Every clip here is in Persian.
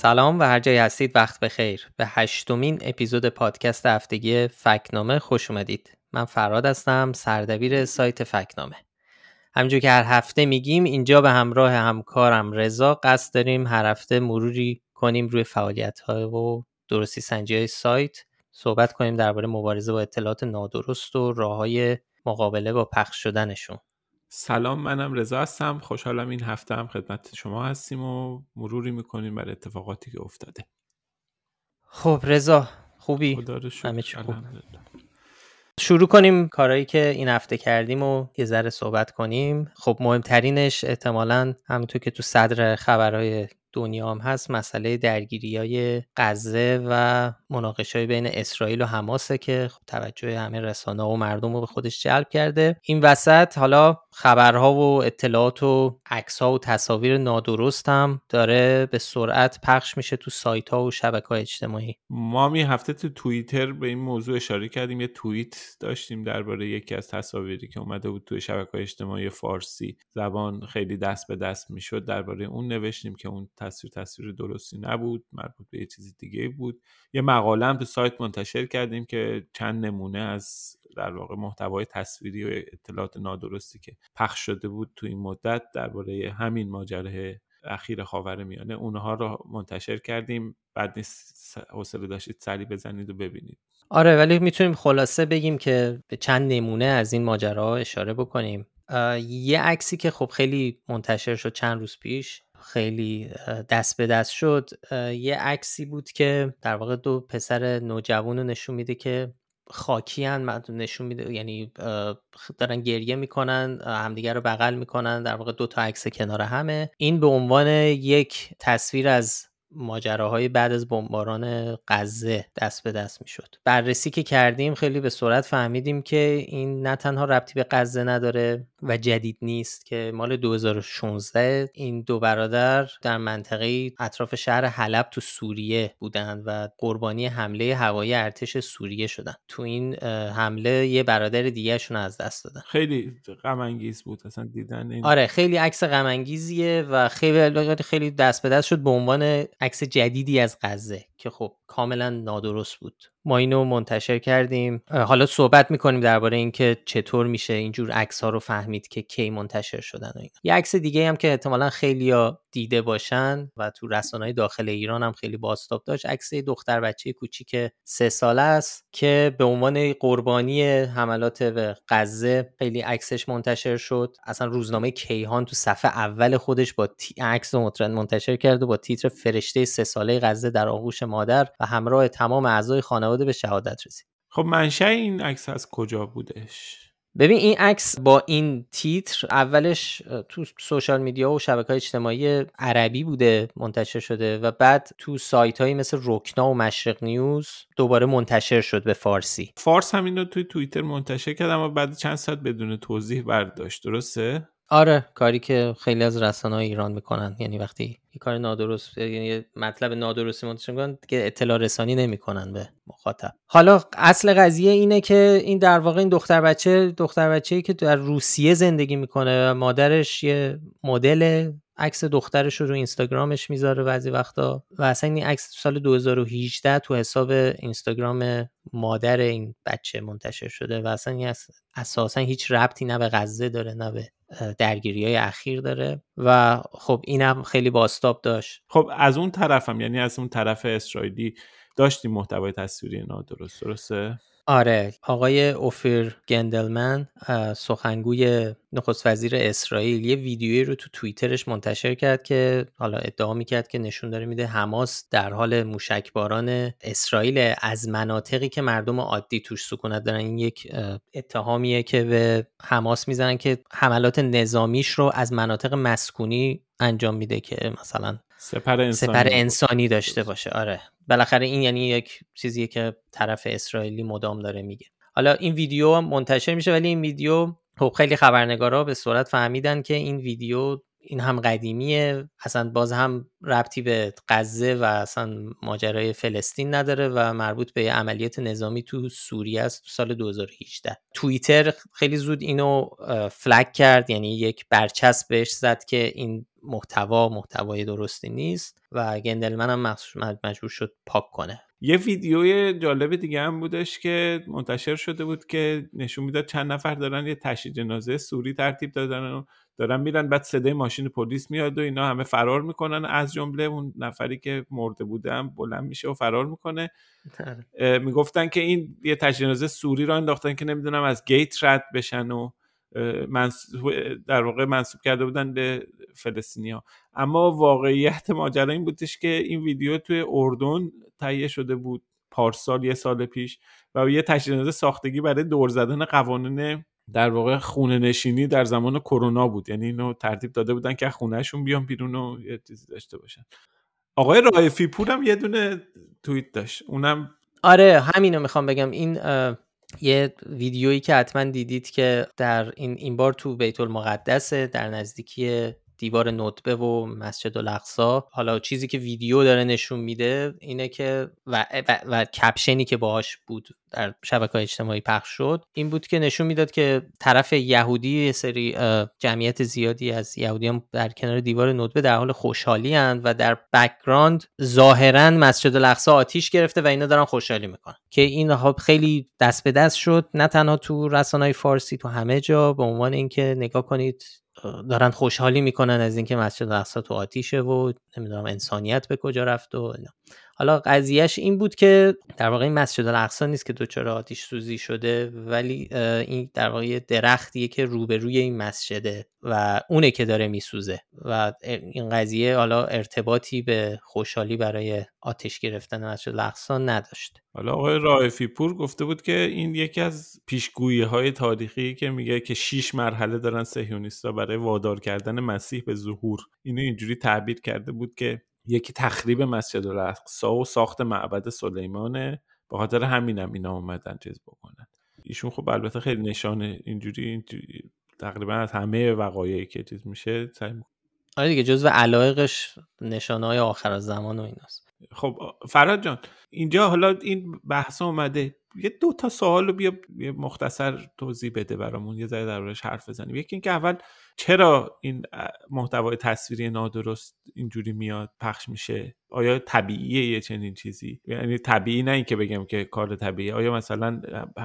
سلام و هر جایی هستید وقت بخیر. به هشتمین اپیزود پادکست هفتگی فکنامه خوش اومدید. من فراد هستم سردبیر سایت فکنامه. همینجور که هر هفته میگیم اینجا به همراه همکارم رضا قصد داریم هر هفته مروری کنیم روی فعالیت های و درستی سنجی های سایت. صحبت کنیم درباره مبارزه با اطلاعات نادرست و راه های مقابله با پخش شدنشون. سلام منم رضا هستم. خوشحالم این هفته هم خدمت شما هستیم و مروری می‌کنیم بر اتفاقاتی که افتاده. خب رضا خوبی؟ همه چی خوب؟ شروع کنیم کارهایی که این هفته کردیم و یه ذره صحبت کنیم. خب مهمترینش احتمالا همونطور که تو صدر خبرهای دنیا هم هست مسئله درگیری های غزه و مناقشه های بین اسرائیل و حماسه که خب توجه همه رسانه و مردم رو به خودش جلب کرده. این وسط حالا خبرها و اطلاعات و عکس ها و تصاویر نادرست هم داره به سرعت پخش میشه تو سایت ها و شبکه های اجتماعی. ما می هفته تو توییتر به این موضوع اشاره کردیم. یه توییت داشتیم درباره یکی از تصاویری که اومده بود توی شبکه های اجتماعی فارسی. زبان خیلی دست به دست می‌شد. درباره اون نوشتیم که اون تصویر تصویر درستی نبود مربوط به یه چیز دیگه بود. یه مقاله هم تو سایت منتشر کردیم که چند نمونه از در واقع محتوای تصویری و اطلاعات نادرستی که پخش شده بود تو این مدت درباره همین ماجرای اخیر خاور میانه اونها رو منتشر کردیم. بعد نیست حوصله داشتید سری بزنید و ببینید. آره ولی می‌تونیم خلاصه بگیم که به چند نمونه از این ماجرا اشاره بکنیم. یه عکسی که خب خیلی منتشر شد چند روز پیش خیلی دست به دست شد. یه عکسی بود که در واقع دو پسر نوجوان رو نشون میده که خاکی هن نشون میده یعنی دارن گریه می‌کنن همدیگر رو بغل می‌کنن در واقع دو تا عکس کنار همه. این به عنوان یک تصویر از ماجراهای بعد از بمباران غزه دست به دست می‌شد. بررسی که کردیم خیلی به سرعت فهمیدیم که این نه تنها ربطی به غزه نداره و جدید نیست که مال 2016 این دو برادر در منطقه اطراف شهر حلب تو سوریه بودند و قربانی حمله هوایی ارتش سوریه شدن. تو این حمله یه برادر دیگه شون از دست دادن. خیلی غم بود اصلا دیدن این. آره خیلی عکس غم و خیلی خیلی دست به دست شد به عنوان عکس جدیدی از غزه. که خب کاملا نادرست بود. ما اینو منتشر کردیم. حالا صحبت می‌کنیم درباره اینکه چطور میشه اینجور عکس ها رو فهمید که کی منتشر شدن و اینا. یه عکس دیگه هم که احتمالا خیلی دیده باشن و تو رسانه داخل ایران هم خیلی باستاب داشت عکس دختر بچه کوچیک سه ساله است که به عنوان قربانی حملات به غزه خیلی عکسش منتشر شد. اصلا روزنامه کیهان تو صفحه اول خودش با عکس منتشر کرده با تیتر فرشته سه ساله غزه در آغوش مادر و همراه تمام اعضای خانواده به شهادت رسید. خب منشأ این عکس از کجا بودش؟ ببین این عکس با این تیتر اولش تو سوشال میدیا و شبکه های اجتماعی عربی بوده منتشر شده و بعد تو سایت هایی مثل روکنا و مشرق نیوز دوباره منتشر شد به فارسی. فارس همین رو توی توییتر منتشر کرد اما بعد چند ساعت بدون توضیح برداشت درسته؟ آره کاری که خیلی از رسانه های ایران می‌کنن. یعنی وقتی یه کار نادرست یعنی مطلب نادرستی منتشر می‌کنن که اطلاع رسانی نمی‌کنن به مخاطب. حالا اصل قضیه اینه که این در واقع این دختر بچه دختر بچه‌ای که در روسیه زندگی می‌کنه و مادرش یه مدل عکس دخترش رو رو اینستاگرامش می‌ذاره بعضی وقتا و اصلا این عکس سال 2018 تو حساب اینستاگرام مادر این بچه منتشر شده و اصلا این اساسا هیچ ربطی نه به غزه داره نه به درگیری های اخیر داره و خب اینم خیلی باستاب داشت. خب از اون طرفم یعنی از اون طرف اسرائیلی داشتیم محتوای تصویری نادرست درسته؟ آره آقای اوفیر گندلمن سخنگوی نخست وزیر اسرائیل یه ویدیویی رو تو توییترش منتشر کرد که حالا ادعا می‌کرد که نشون داره میده حماس در حال موشکباران اسرائیل از مناطقی که مردم عادی توش سکونت دارن. این یک اتهامیه که به حماس می‌زنن که حملات نظامیش رو از مناطق مسکونی انجام میده که مثلا سپر انسانی, سپر انسانی داشته باشه. آره. بالاخره این یعنی یک چیزیه که طرف اسرائیلی مدام داره میگه. حالا این ویدیو منتشر میشه ولی این ویدیو خب خیلی خبرنگارا به صورت فهمیدن که این ویدیو این هم قدیمیه اصلا باز هم ربطی به غزه و اصلا ماجرای فلسطین نداره و مربوط به عملیات نظامی تو سوریه است تو سال 2018 توییتر خیلی زود اینو فلک کرد یعنی یک برچسب بهش زد که این محتوا محتوای درستی نیست و گندلمن هم مجبور شد پاک کنه. یه ویدیوی جالب دیگه هم بودش که منتشر شده بود که نشون می‌داد چند نفر دارن یه تشییع جنازه سوری ترتیب دادن و دارن میرن بعد صدای ماشین پلیس میاد و اینا همه فرار می‌کنن. از جمله اون نفری که مرده بودم بلند میشه و فرار می‌کنه. آره. می‌گفتن که این یه تشییع جنازه سوری را انداختن که نمی‌دونم از گیت رد بشن و در واقع منصوب کرده بودن به فلسطینیا اما واقعیت ماجرا این بودش که این ویدیو توی اردن تهیه شده بود پارسال یه سال پیش و یه تشکیل ساختگی برای دور زدن قوانین در واقع خونه نشینی در زمان کرونا بود. یعنی اینو ترتیب داده بودن که خونهشون بیان بیرون و یه چیزی داشته باشن. آقای رایفی پور هم یه دونه توییت داشت. اونم آره همینو می‌خوام بگم. این یه ویدیویی که حتما دیدید که در این این بار تو بیت المقدسه در نزدیکی دیوار ندبه و مسجد الاقصا حالا چیزی که ویدیو داره نشون میده اینه که و, و, و کپشنی که باهاش بود در شبکه اجتماعی پخش شد این بود که نشون می‌داد که طرف یهودی یه سری جمعیت زیادی از یهودیان در کنار دیوار ندبه در حال خوشحالی‌اند و در background ظاهرا مسجد الاقصا آتیش گرفته و اینا دارن خوشحالی می‌کنن. که این خیلی دست به دست شد نه تنها تو رسانه فارسی تو همه جا. به عنوان اینکه نگاه کنید دارن خوشحالی می‌کنن از اینکه مسجد اقصا تو آتیشه و نمی‌دونم انسانیت به کجا رفت و حالا قضیهش این بود که در واقع این مسجد الاقصا نیست که دچار آتیش سوزی شده ولی این در واقع درختیه که روبروی این مسجده و اونه که داره میسوزه و این قضیه حالا ارتباطی به خوشحالی برای آتش گرفتن مسجد الاقصا نداشت. حالا آقای رائفی پور گفته بود که این یکی از پیشگویی های تاریخی که میگه که شیش مرحله دارن سهیونیستا برای وادار کردن مسیح به ظهور اینو اینجوری تعبیر کرده بود که یکی تخریب مسجد الاقصا و ساخت معبد سلیمانه به خاطر همینم اینا اومدن چیز بکنن. ایشون خب البته خیلی نشانه اینجوری, اینجوری تقریبا از همه وقایعی که چیز میشه سعی آره دیگه جزو علایقش نشانه های آخر زمان و ایناست. خب فراد جان اینجا حالا این بحث اومده. یه دو تا سوال رو بیا مختصر توضیح بده برامون یه ذره دربارش حرف بزنیم. یکی اینکه اول چرا این محتوای تصویری نادرست اینجوری میاد پخش میشه؟ آیا طبیعیه یه چنین چیزی؟ یعنی طبیعی نه اینکه بگم که کار طبیعی آیا مثلا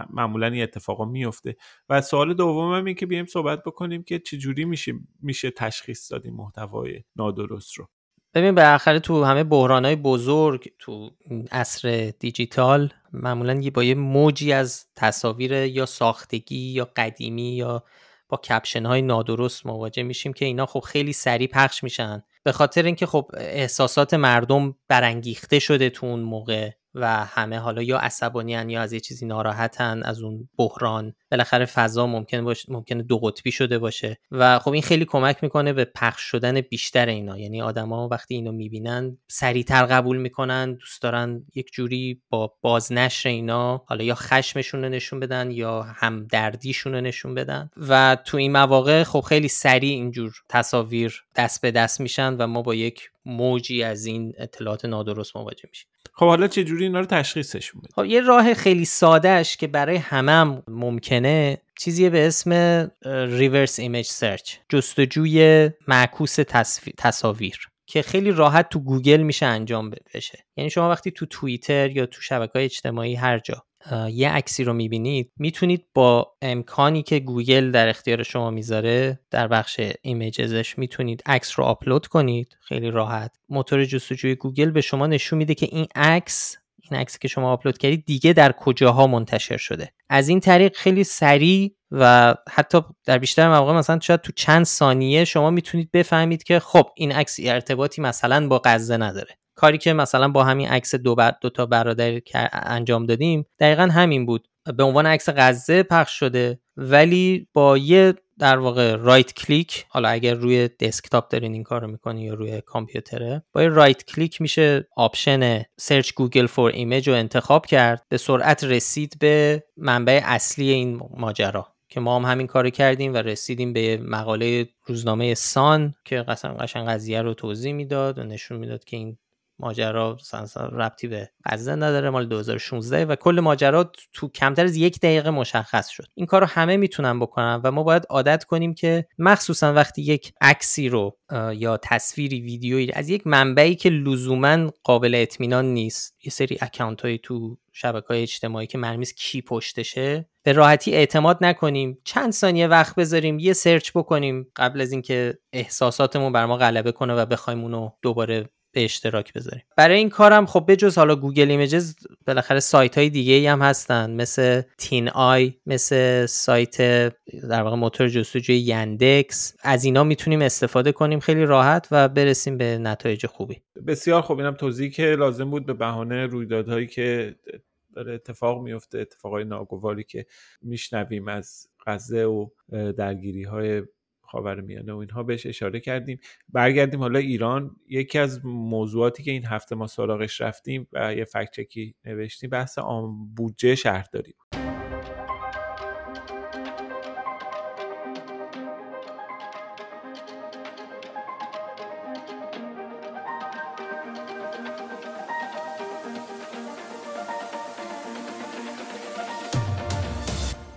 معمولا این اتفاقا میفته؟ و سوال دومم این که بیایم صحبت بکنیم که چجوری میشه میشه تشخیص داد محتوای نادرست رو. ببین بالاخره تو همه بحران های بزرگ تو عصر دیجیتال معمولا با یه موجی از تصاویر یا ساختگی یا قدیمی یا با کپشن های نادرست مواجه میشیم که اینا خب خیلی سریع پخش میشن. به خاطر اینکه خب احساسات مردم برانگیخته شده تو اون موقع. و همه حالا یا عصبانیان یا از یه چیزی ناراحتن از اون بحران. بالاخره فضا ممکن باشه ممکنه دو قطبی شده باشه. و خب این خیلی کمک می‌کنه به پخش شدن بیشتر اینا. یعنی آدما وقتی اینو می‌بینن سریعتر قبول می‌کنن دوست دارن یک جوری با بازنشر اینا حالا یا خشمشون رو نشون بدن یا همدردیشون رو نشون بدن. و تو این مواقع خب خیلی سریع اینجور تصاویر دست به دست میشن و ما با یک موجی از این اطلاعات نادرست مواجه میشیم. خب حالا چه جوری اینا رو تشخیصشون بده خب یه راه خیلی سادهش که برای همم ممکنه چیزی به اسم reverse image search جستجوی معکوس تصاویر که خیلی راحت تو گوگل میشه انجام بشه. یعنی شما وقتی تو توییتر یا تو شبکه های اجتماعی هر جا یه عکسی رو می‌بینید می‌تونید با امکانی که گوگل در اختیار شما می‌ذاره در بخش images ش می‌تونید عکس رو آپلود کنید خیلی راحت. موتور جستجوی گوگل به شما نشون میده که این عکس این عکسی که شما آپلود کردید دیگه در کجاها منتشر شده؟ از این طریق خیلی سریع و حتی در بیشتر مواقع مثلا شاید تو چند ثانیه شما می‌تونید بفهمید که خب این عکس ارتباطی مثلا با غزه نداره. کاری که مثلا با همین عکس دو, بر... دو تا برادر انجام دادیم دقیقا همین بود. به عنوان عکس غزه پخش شده ولی با یه در واقع right click حالا اگر روی دسکتاپ دارین این کار رو می‌کنی یا روی کامپیوتره با right click میشه option search Google for image رو انتخاب کرد. به سرعت رسید به منبع اصلی این ماجرا که ما هم همین کارو کردیم و رسیدیم به مقاله روزنامه سان که قشنگ قضیه رو توضیح می‌داد و نشون می‌داد که این ماجرا ربطی به غزه نداره مال 2016 و کل ماجرا تو کمتر از یک دقیقه مشخص شد. این کار رو همه می‌تونن بکنن و ما باید عادت کنیم که مخصوصا وقتی یک عکسی رو یا تصویری ویدیویی از یک منبعی که لزوما قابل اطمینان نیست یه سری اکانت های تو شبکه های اجتماعی که مرمیز کی پشتشه به راحتی اعتماد نکنیم. چند ثانیه وقت بذاریم یه سرچ بکنیم قبل از اینکه احساساتمون بر ما غلبه کنه و بخوایم اونو دوباره به اشتراک بذاریم. برای این کارم خب بجز حالا Google Images بالاخره سایت های دیگه ای هم هستن. مثل TinEye مثل سایت در واقع موتور جستجوی یاندکس. از اینا می‌تونیم استفاده کنیم. خیلی راحت و برسیم به نتایج خوبی. بسیار خوب. اینم توضیحی که لازم بود به بهانه رویدادهایی که داره اتفاق میفته اتفاقای ناگواری که میشنویم از غزه و درگیری های خاورمیانه و اینها بهش اشاره کردیم. برگردیم حالا ایران. یکی از موضوعاتی که این هفته ما سراغش رفتیم و یه فکچکی نوشتیم بحث آم بودجه شهرداری بود.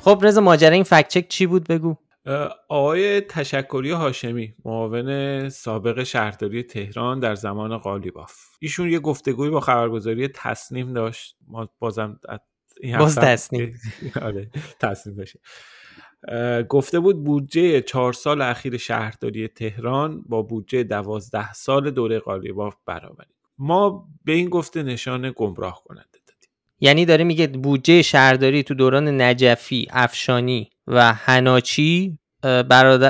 خب رضا ماجرا این فکچک چی بود؟ بگو. آقای تشکری هاشمی معاون سابق شهرداری تهران در زمان قالیباف. ایشون یه گفتگوی با خبرگزاری تصنیم داشت. ما بازم این باز تصنیم. آره تصنیم بشه گفته بود بودجه چهار سال اخیر شهرداری تهران با بودجه دوازده سال دوره قالیباف برابری ما به این گفته نشان گمراه کننده دادیم. یعنی داره میگه بودجه شهرداری تو دوران نجفی افشانی و هناچی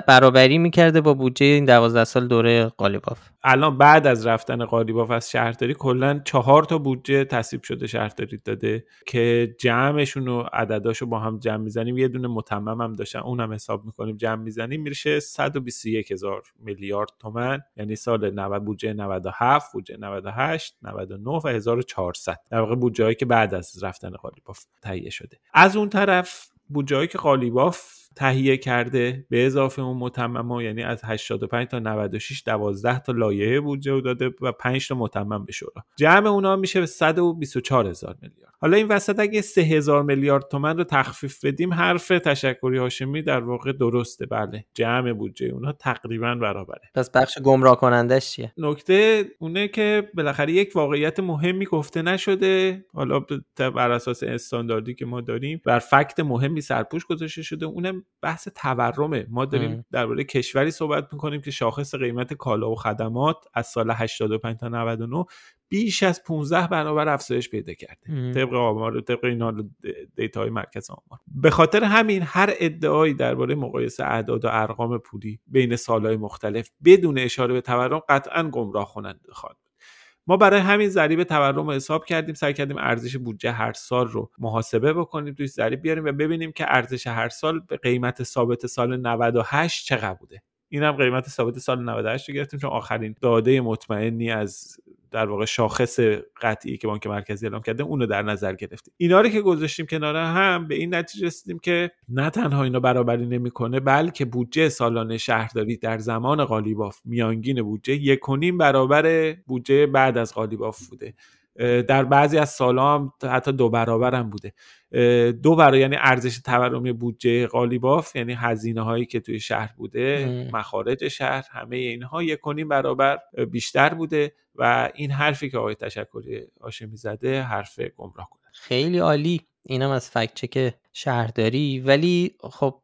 برابری می‌کرده با بودجه این دوازده سال دوره قالیباف. الان بعد از رفتن قالیباف از شهرداری کلا چهار تا بودجه تصویب شده شهرداری داده که جمعشون و عدداشو با هم جمع می‌زنیم. یه دونه متمم هم داشتن اونم حساب می‌کنیم جمع می‌زنیم میشه 121 هزار میلیارد تومن یعنی سال 90 بودجه 97 بودجه 98 99 و 1400 در واقع بودجه هایی که بعد از رفتن قالیباف تهیه شده. از اون طرف بودجه که قالیباف تهیه کرده به اضافه اون متمم یعنی از 85 تا 96 12 تا لایحه بودجه داده و 5 تا متمم به شورا. جمع اونا میشه به 124 هزار میلیارد. حالا این وسط اگه 3000 میلیارد تومن رو تخفیف بدیم حرف تشکری هاشمی در واقع درسته. بله جمع بودجه اونا تقریبا برابره. پس بخش گمراه کنندش چیه؟ نکته اونه که بالاخره یک واقعیت مهمی گفته نشده. حالا بر اساس استانداردی که ما داریم بر فکت مهمی سرپوش گذاشته شده. اونم بحث تورمه. ما داریم درباره کشوری صحبت می‌کنیم که شاخص قیمت کالا و خدمات از سال 85 تا 99 بیش از 15 برابر افزایش پیدا کرده. طبق آمار طبق اینا دیتاهای مرکز آمار. به خاطر همین هر ادعایی درباره مقایسه اعداد و ارقام پولی بین سالهای مختلف بدون اشاره به تورم قطعا گمراه کننده خواهد ما برای همین ضریب تورم رو حساب کردیم سعی کردیم ارزش بودجه هر سال رو محاسبه بکنیم توی ضریب بیاریم و ببینیم که ارزش هر سال به قیمت ثابت سال 98 چقدر بوده. این هم قیمت ثابت سال 98 رو گرفتیم چون آخرین داده مطمئنی از در واقع شاخص قطعی که بانک مرکزی اعلام کرده اونو در نظر گرفتیم. اینا رو که گذاشتیم کنار هم به این نتیجه رسیدیم که نه تنها اینا برابری نمی‌کنه بلکه بودجه سالانه شهرداری در زمان قالیباف میانگین بودجه یک برابر بودجه بعد از قالیباف بوده. در بعضی از سالها هم حتی دو برابر هم بوده. دو برابر یعنی ارزش تورمی بودجه قالیباف یعنی هزینه هایی که توی شهر بوده مخارج شهر همه اینها یک برابر بیشتر بوده و این حرفی که آقای تشکری هاشمی زده حرف گمراه کنه خیلی عالی. اینم از فکت چک شهرداری. ولی خب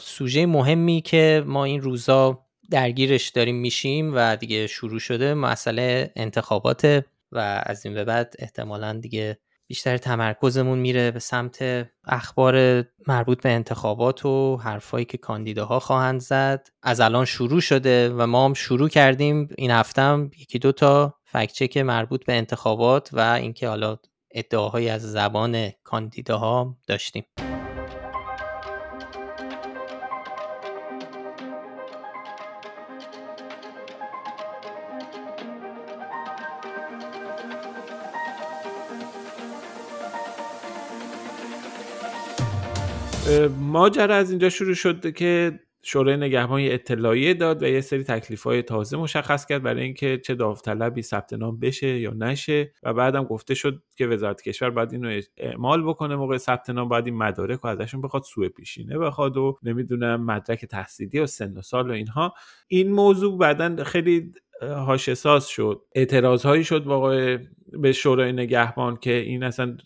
سوژه مهمی که ما این روزا درگیرش داریم میشیم و دیگه شروع شده مسئله انتخابات و از این به بعد احتمالا دیگه بیشتر تمرکزمون میره به سمت اخبار مربوط به انتخابات و حرفایی که کاندیداها خواهند زد. از الان شروع شده و ما هم شروع کردیم این هفتم یکی دو تا فکچک مربوط به انتخابات و اینکه حالا ادعاهایی از زبان کاندیداها داشتیم. ماجرا از اینجا شروع شده که شورای نگهبان یه اطلاعیه داد و یه سری تکلیف های تازه مشخص کرد برای اینکه چه داوطلبی ثبت نام بشه یا نشه و بعدم گفته شد که وزارت کشور باید اینو اعمال بکنه موقع ثبت نام باید این مدارک و ازشون بخواد سوء پیشینه بخواد و نمی‌دونم مدرک تحصیلی و سن و سال و اینها. این موضوع بعدا خیلی هاش ساز شد. اعتراض هایی شد واقع به شورای نگهبان که این اصلا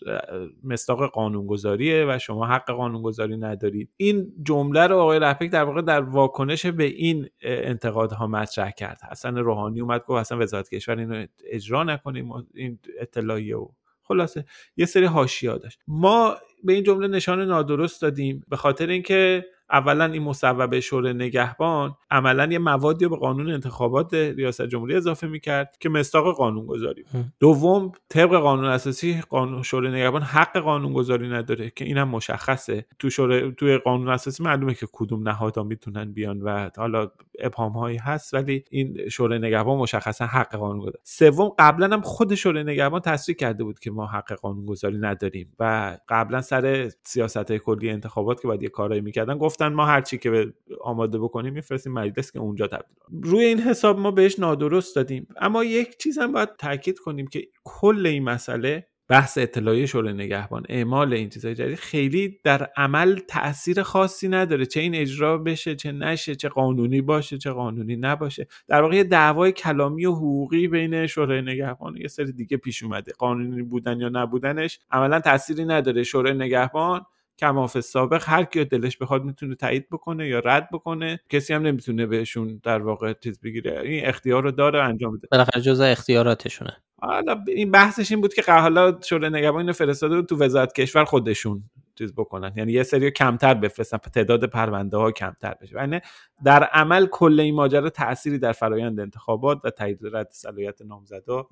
مستاق قانونگذاریه و شما حق قانونگذاری ندارید. این جمله رو آقای رپک در واقع در واکنش به این انتقادها مطرح کرد. حسن روحانی اومد گفت اصلا وزارت کشور اینو اجرا نکنیم این اطلاعیه و خلاصه. یه سری حاشیه داشت. ما به این جمله نشان نادرست دادیم به خاطر اینکه اولا این مصوبه شورای نگهبان عملا یه موادی رو به قانون انتخابات ریاست جمهوری اضافه می‌کرد که مستاق قانون گذاری دوم طبق قانون اساسی قانون شورای نگهبان حق قانون گذاری نداره که اینم مشخصه. تو شورای توی قانون اساسی معلومه که کدوم نهادها می‌تونن بیان و حالا ابهام هایی هست ولی این شورای نگهبان مشخصا حق قانون گذاری سوم قبلا هم خود شورای نگهبان تصریح کرده بود که ما حق قانون گذاری نداریم و قبلا سر سیاست کلی انتخابات که باید یه کارایی می‌کردن گفت گفتن ما هر چی که آماده بکنیم میفرستیم مجلس که اونجا تبدیل روی این حساب ما بهش نادرست دادیم. اما یک چیز هم باید تاکید کنیم که کل این مسئله بحث اطلاعی شورای نگهبان اعمال این چیزهای جدید خیلی در عمل تاثیر خاصی نداره. چه این اجرا بشه چه نشه چه قانونی باشه چه قانونی نباشه. در واقع دعوای کلامی و حقوقی بین شورای نگهبان یه سری دیگه پیش اومده. قانونی بودن یا نبودنش عملا تأثیری نداره. شورای نگهبان کماف سابق هر کی دلش بخواد می‌تونه تایید بکنه یا رد بکنه کسی هم نمی‌تونه بهشون در واقع چیز بگیره. این اختیار رو داره انجام بده. بالاخره جزء اختیاراتشونه. حالا این بحثش این بود که حالا شورای نگهبان اینو فرستاده تو وزارت کشور خودشون چیز بکنن. یعنی یه سری کمتر بفرستن تعداد پرونده ها کمتر بشه. یعنی در عمل کل این ماجرا تأثیری در فرایند انتخابات و تایید رد صلاحیت نامزدا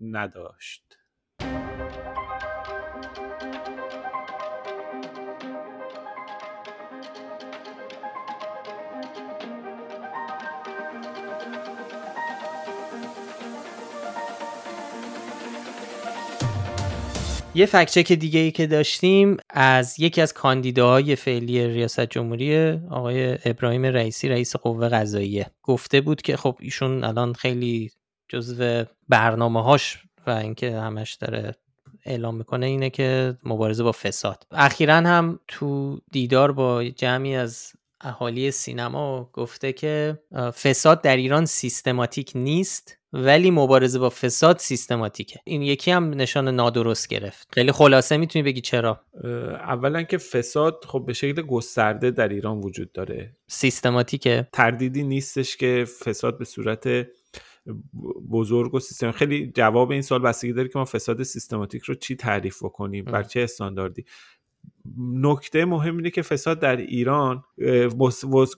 نداشت. یه فکچک دیگه ای که داشتیم از یکی از کاندیداهای فعلی ریاست جمهوری آقای ابراهیم رئیسی رئیس قوه قضاییه. گفته بود که خب ایشون الان خیلی جزو برنامه هاش و اینکه همش داره اعلام می‌کنه اینه که مبارزه با فساد. اخیرا هم تو دیدار با جمعی از اهالی سینما گفته که فساد در ایران سیستماتیک نیست ولی مبارزه با فساد سیستماتیکه. این یکی هم نشان نادرست گرفت. خیلی خلاصه می‌تونی بگی چرا؟ اولا که فساد خب به شکل گسترده در ایران وجود داره. سیستماتیکه؟ تردیدی نیستش که فساد به صورت بزرگ و سیستم خیلی جواب این سال بستگی داره که ما فساد سیستماتیک رو چی تعریف بکنیم؟ بر چه استانداردی؟ نکته مهم اینه که فساد در ایران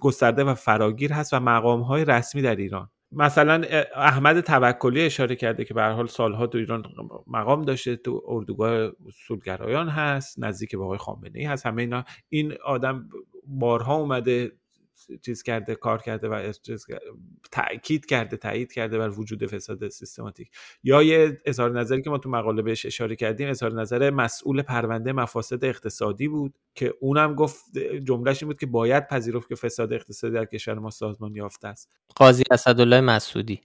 گسترده و فراگیر هست و مقام های رسمی در ایران. مثلا احمد توکلی اشاره کرده که به حال سالها تو ایران مقام داشته تو اردوگاه اصولگرایان هست نزدیک به آقای خامنه ای هست همه اینا. این آدم بارها اومده چیز کرده کار کرده و تاکید کرده تایید کرده بر وجود فساد سیستماتیک. یا یه اظهار نظری که ما تو مقاله بهش اشاره کردیم اظهار نظر مسئول پرونده مفاسد اقتصادی بود که اونم گفت جملهش این بود که باید پذیرفت که فساد اقتصادی در کشور ما سازمان یافته است. قاضی اسدالله مسعودی.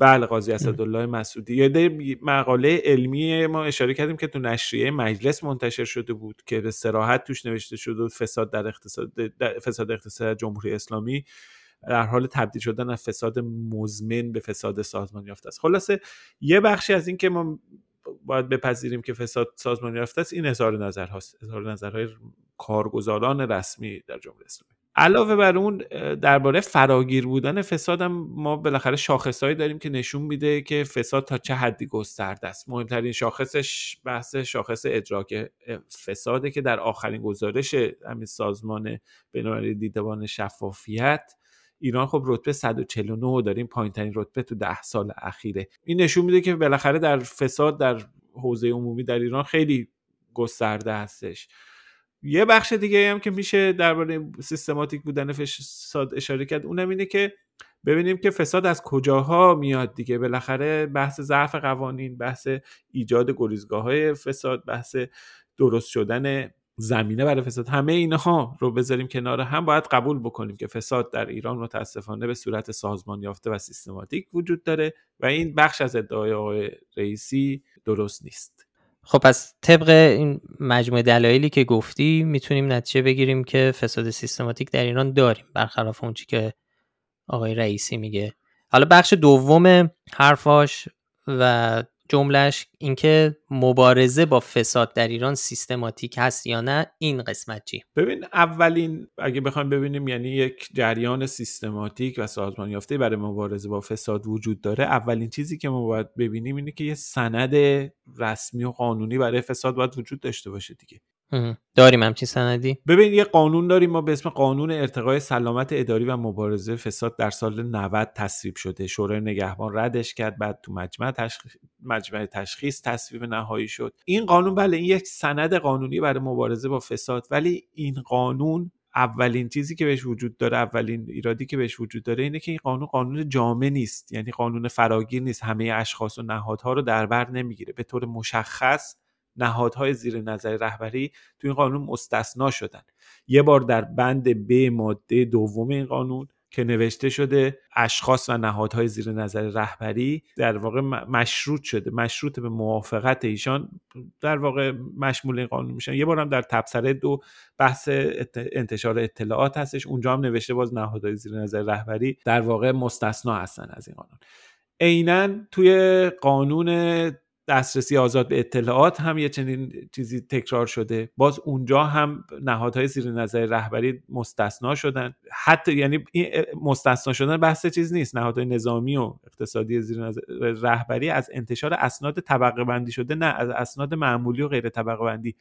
بله قاضی اسدالله مسعودی. یه مقاله علمی ما اشاره کردیم که تو نشریه مجلس منتشر شده بود که به سراحت توش نوشته شده فساد در اقتصاد در فساد اقتصاد جمهوری اسلامی در حال تبدیل شدن از فساد مزمن به فساد سازمان یافته است. خلاصه یه بخشی از این که ما باید بپذیریم که فساد سازمان یافته است این اظهار نظر هاست اظهار نظرهای کارگزاران رسمی در جمهوری اسلامی. علاوه بر اون درباره فراگیر بودن فساد هم ما بالاخره شاخصهایی داریم که نشون میده که فساد تا چه حدی گسترده است. مهمترین شاخصش بحث شاخص ادراک فساده که در آخرین گزارش همین سازمان بینالمللی دیدبان شفافیت ایران خب رتبه 149 داریم پایین ترین رتبه تو ده سال اخیره. این نشون میده که بالاخره در فساد در حوزه عمومی در ایران خیلی گسترده هستش. یه بخش دیگه هم که میشه درباره سیستماتیک بودن فساد اشاره کرد اونم اینه که ببینیم که فساد از کجاها میاد دیگه. بالاخره بحث ضعف قوانین بحث ایجاد گریزگاه های فساد بحث درست شدن زمینه برای فساد همه اینها رو بذاریم کنار هم. باید قبول بکنیم که فساد در ایران متاسفانه به صورت سازمان یافته و سیستماتیک وجود داره و این بخش از ادعای آقای رئیسی درست نیست. خب پس طبق این مجموعه دلایلی که گفتی می‌تونیم نتیجه بگیریم که فساد سیستماتیک در ایران داریم برخلاف اون که آقای رئیسی میگه. حالا بخش دوم حرفاش و جملهش اینکه مبارزه با فساد در ایران سیستماتیک هست یا نه این قسمت چی ببین اولین اگه بخوایم ببینیم یعنی یک جریان سیستماتیک و سازمان یافته برای مبارزه با فساد وجود داره اولین چیزی که ما باید ببینیم اینه که یه سند رسمی و قانونی برای فساد باید وجود داشته باشه دیگه. داریم همچین سندی؟ ببین یه قانون داریم. ما به اسم قانون ارتقای سلامت اداری و مبارزه فساد در سال 90 تصویب شده. شورای نگهبان ردش کرد. بعد تو مجمع تشخیص مجمع تشخیص تصویب نهایی شد. این قانون بله این یک سند قانونی برای مبارزه با فساد. ولی این قانون اولین چیزی که بهش وجود داره اولین ایرادی که بهش وجود داره اینه که این قانون قانون جامع نیست. یعنی قانون فراگیر نیست. همه اشخاص و نهادها رو در بر نمی‌گیره. به طور مشخص نهادهای زیر نظر رهبری تو این قانون مستثنا شدن. یه بار در بند ب ماده دوم این قانون که نوشته شده اشخاص و نهادهای زیر نظر رهبری در واقع مشروط شده مشروط به موافقت ایشان در واقع مشمول این قانون میشن. یه بار هم در تبصره دو بحث انتشار اطلاعات هستش. اونجا هم نوشته باز نهادهای زیر نظر رهبری در واقع مستثنا هستن از این قانون. عینا توی قانون دسترسی آزاد به اطلاعات هم یه چنین چیزی تکرار شده. باز اونجا هم نهادهای زیر نظر رهبری مستثنا شدن. حتی یعنی مستثنا شدن بحث چیز نیست. نهادهای نظامی و اقتصادی زیر نظر رهبری از انتشار اسناد طبقه بندی شده نه از اسناد معمولی و غیر طبقه بندی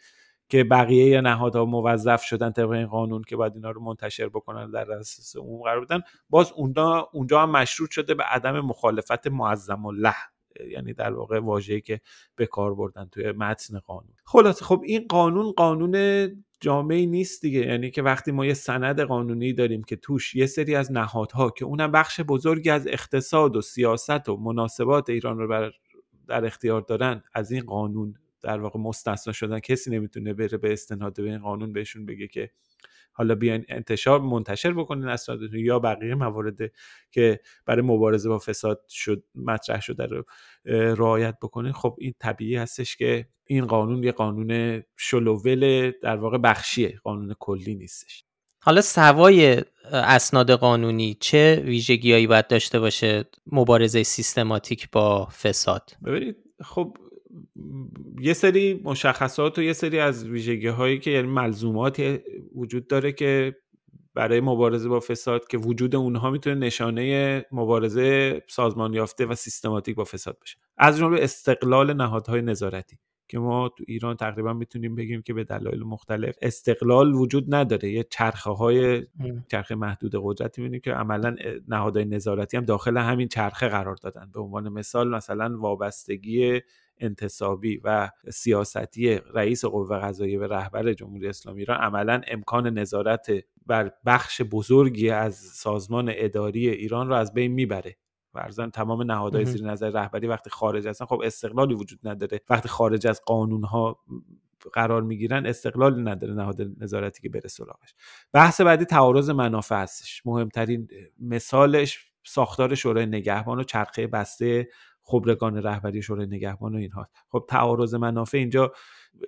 که بقیه نهادها موظف شدن طبق این قانون که باید اینا رو منتشر بکنن در دسترس عموم قرار بدن. باز اونجا اونجا هم مشروط شده به عدم مخالفت معظم الله. یعنی در واقع واژه‌ای که به کار بردن توی متن قانون. خلاصه خب این قانون قانون جامعی نیست دیگه. یعنی که وقتی ما یه سند قانونی داریم که توش یه سری از نهادها که اونم بخش بزرگی از اقتصاد و سیاست و مناسبات ایران رو بر در اختیار دارن از این قانون در واقع مستثنا شدن. کسی نمی‌تونه بره به استناد به این قانون بهشون بگه که حالا بیاین انتشار منتشر بکنین اسنادتون یا بقیه موارد که برای مبارزه با فساد شد مطرح شده رو رعایت بکنین. خب این طبیعی هستش که این قانون یه قانون شلوول در واقع بخشیه قانون کلی نیستش. حالا سوای اسناد قانونی چه ویژگیهایی باید داشته باشه مبارزه سیستماتیک با فساد؟ ببینید خب یه سری مشخصات و یه سری از ویژگی هایی که یعنی ملزومات وجود داره که برای مبارزه با فساد که وجود اونها می‌تونه نشانه مبارزه سازمان یافته و سیستماتیک با فساد باشه. از جمله استقلال نهادهای نظارتی که ما تو ایران تقریبا می‌تونیم بگیم که به دلایل مختلف استقلال وجود نداره. یه چرخه های چرخه محدود قدرتی می‌بینیم که عملا نهادهای نظارتی هم داخل همین چرخه قرار دادن. به عنوان مثال مثلا وابستگی انتصابی و سیاستی رئیس قوه قضاییه به رهبر جمهوری اسلامی ایران عملا امکان نظارت بر بخش بزرگی از سازمان اداری ایران را از بین می‌بره. ورزن تمام نهادهای زیر نظر رهبری وقتی خارج هستن خب استقلالی وجود نداره. وقتی خارج از قانون ها قرار می‌گیرن استقلالی نداره نهاد نظارتی که بره سراغش. بحث بعدی تعارض منافع هستش. مهمترین مثالش ساختار شورای نگهبان و چرخه بسته خبرگان رهبری شورای نگهبان و اینها. خب تعارض منافع اینجا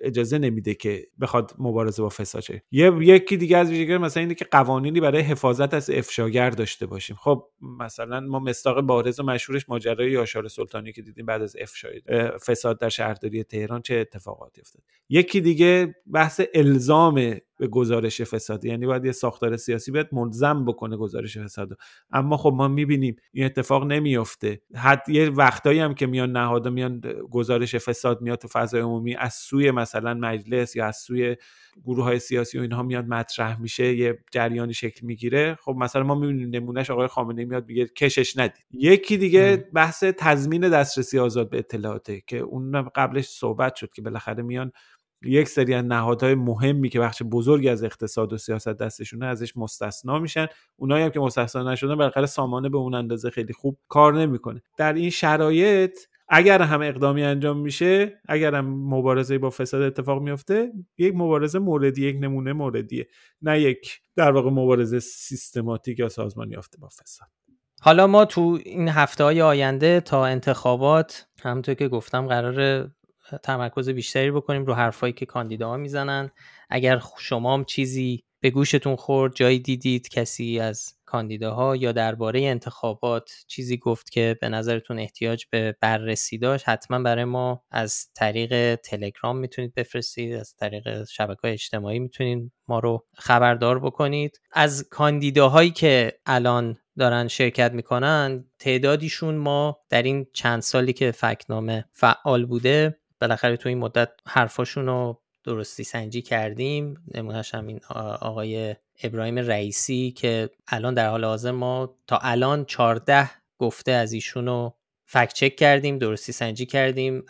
اجازه نمیده که بخواد مبارزه با فساد شه. یه یکی دیگه از ویژگی مثلا اینه که قوانینی برای حفاظت از افشاگر داشته باشیم. خب مثلا ما مستاق بارز و مشهورش ماجرای یاشار سلطانی که دیدیم بعد از افشای فساد در شهرداری تهران چه اتفاقاتی افتاد. یکی دیگه بحث الزام به گزارش فساد. یعنی باید یه ساختار سیاسی بیاد ملزم بکنه گزارش فساد اما خب ما می‌بینیم این اتفاق نمیفته حتی یه وقتایی هم که میان نهادا میان گزارش فساد میاد تو فضای عمومی از سوی مثلا مجلس یا از سوی گروه های سیاسی و اینها میاد مطرح میشه یه جریانی شکل می‌گیره. خب مثلا ما می‌بینیم نمونهش آقای خامنه‌ای میاد میگه کشش ندید. یکی دیگه بحث تضمین دسترسی آزاد به اطلاعاته که اون قبلش صحبت شد که بالاخره میان یک سری از نهادهای مهمی که بخش بزرگی از اقتصاد و سیاست دستشونه ازش مستثنا میشن. اونایی هم که مستثنا نشدن بالاخره سامانه به اون اندازه خیلی خوب کار نمی‌کنه. در این شرایط اگر هم اقدامی انجام میشه اگر هم مبارزه با فساد اتفاق میفته یک مبارزه موردی یک نمونه موردیه. نه یک در واقع مبارزه سیستماتیک یا سازمانی یافته با فساد. حالا ما تو این هفته های آینده تا انتخابات همونطور که گفتم قرار تمرکز بیشتری بکنیم رو حرفایی که کاندیداها می‌زنن. اگر شما هم چیزی به گوشتون خورد جایی دیدید کسی از کاندیداها یا درباره انتخابات چیزی گفت که به نظرتون احتیاج به بررسی داشت حتما برای ما از طریق تلگرام می‌تونید بفرستید از طریق شبکه اجتماعی می‌تونید ما رو خبردار بکنید. از کاندیداهایی که الان دارن شرکت می‌کنن تعدادیشون ما در این چند سالی که فکنامه فعال بوده بالاخره تو این مدت حرفاشون رو درستی سنجی کردیم. نمونهش هم این آقای ابراهیم رئیسی که الان در حال حاضر ما تا الان 14 گفته از ایشون رو فکت چک کردیم درستی سنجی کردیم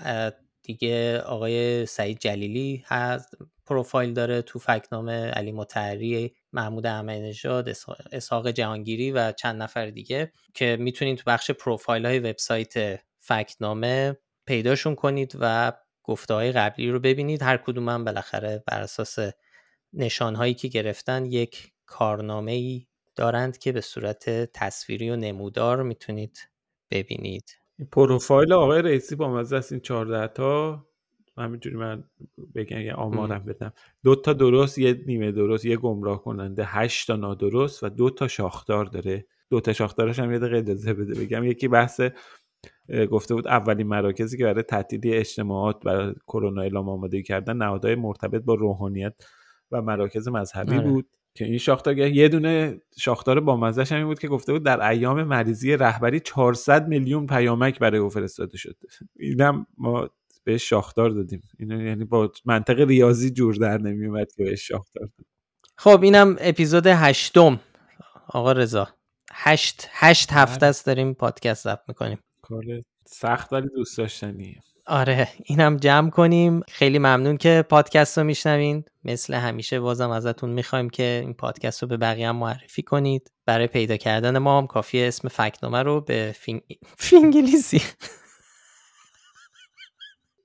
دیگه آقای سعید جلیلی هست پروفایل داره تو فکنامه علی متحری محمود احمدی نژاد اسحاق جهانگیری و چند نفر دیگه که می‌تونید تو بخش پروفایل های وبسایت فکنامه پیداشون کنید و گفته های قبلی رو ببینید. هر کدوم بالاخره بر اساس نشان هایی که گرفتن یک کارنامه ای دارند که به صورت تصویری و نمودار می‌تونید ببینید. پروفایل آقای رئیسی با مزه است این 14 تا. همینجوری من بگم یه آمارم بدم. دو تا درست یه نیمه درست یه گمراه کننده هشت تا نادرست و دو تا شاخدار داره. دو تا شاخدارش هم یه دقیقه اجازه بده بگم. یکی بحث گفته بود اولین مراکزی که برای تعطیلی اجتماعات برای کرونا اعلام آماده کردن نهادهای مرتبط با روحانیت و مراکز مذهبی آره. بود که این شاختار یه دونه شاختار با مزهش همین بود که گفته بود در ایام مریضی رهبری 400 میلیون پیامک برای او فرستاده شده اینم ما بهش شاختار دادیم. اینو یعنی با منطق ریاضی جور در نمیومد که بهش شاختار دادیم. خب اینم اپیزود هشتم. آقا رضا هشت هشت هفته بله. است داریم پادکست ضبط می‌کنیم. کار سخت ولی دوست داشتنیه. آره اینم جمع کنیم. خیلی ممنون که پادکست رو میشنوین. مثل همیشه بازم ازتون می‌خوایم که این پادکست رو به بقیه هم معرفی کنید. برای پیدا کردن ما هم کافیه اسم فکنامه رو به فینگ... فینگلیسی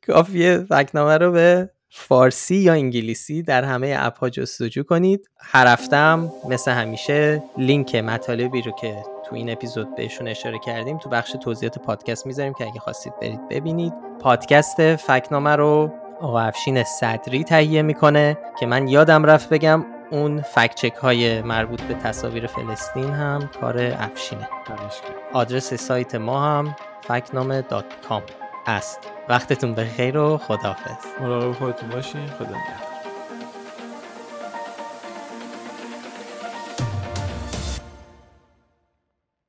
کافیه فکنامه رو به فارسی یا انگلیسی در همه اپ ها جستجو کنید. هر هفته مثل همیشه لینک مطالبی رو که تو این اپیزود بهشون اشاره کردیم تو بخش توضیحات پادکست می‌ذاریم که اگه خواستید برید ببینید. پادکست فکنامه رو آقا افشین صدری تهیه می‌کنه که من یادم رفت بگم اون fact-check های مربوط به تصاویر فلسطین هم کار افشینه. آدرس سایت ما هم فکنامه dot com است. وقتتون بخیر و خداحافظ. مراقب خودتون باشین. خدا